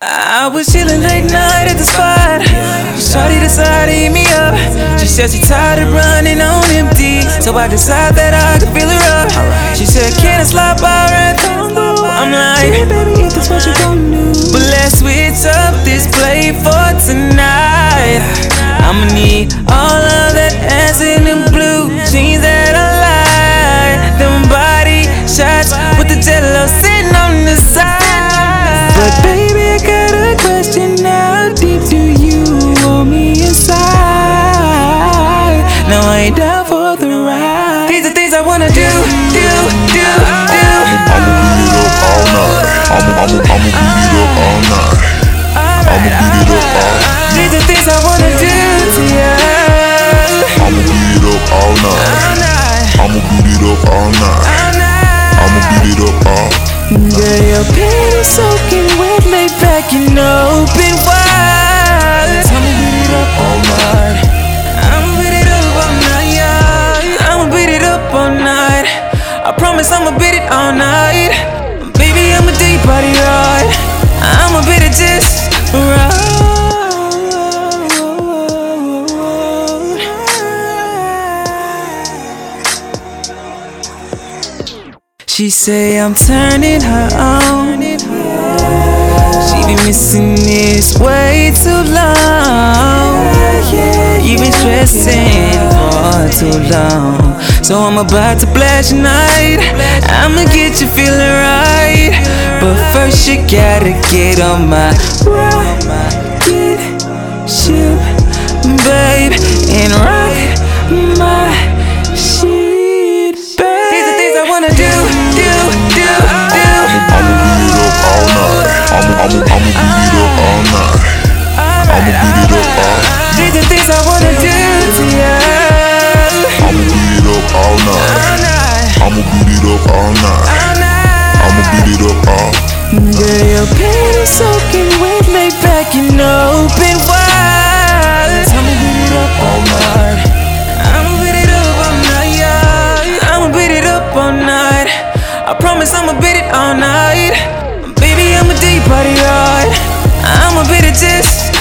I was chillin' late night at the spot. Shorty decided to hit me up. She said she tired of running on empty. So I decided that I could fill her up. She said, Can I slide by and I'm like, baby, if that's what you gon' do. I'ma need all of that ass in them blue jeans that I like. Them body shots with the jello sitting on the side. But baby, I got a question. How deep do you want me inside? No, I ain't down for the ride. These are things I wanna do, do, do, do. I'ma beat it all night. I'ma, I'ma, I'ma I'ma beat it up all night. I'ma beat it up all. night. Girl, your panties soaking wet, lay back and open wide. I'ma beat it up all night. I'ma beat it up all night. I'ma beat it up all night. I promise I'ma beat it all night. Baby, I'm a deep body ride. I'ma beat it just She say I'm turning her on. She been missing this way too long. You been stressing for too long. So I'm about to blast your night. I'ma get you feeling right. But first you gotta get on my rocket ship, babe, I'ma, I'ma, beat it up all night. I'ma beat it up all. These are things I wanna do to you. I'ma beat it up all night. I'ma beat it up all night. I'ma beat it up all. night. Girl, your panties soaking wet, lay back and open wide. I'ma beat it up all night. I'ma beat it up all night. I'ma beat it up all night. I promise I'ma beat it all night. Baby,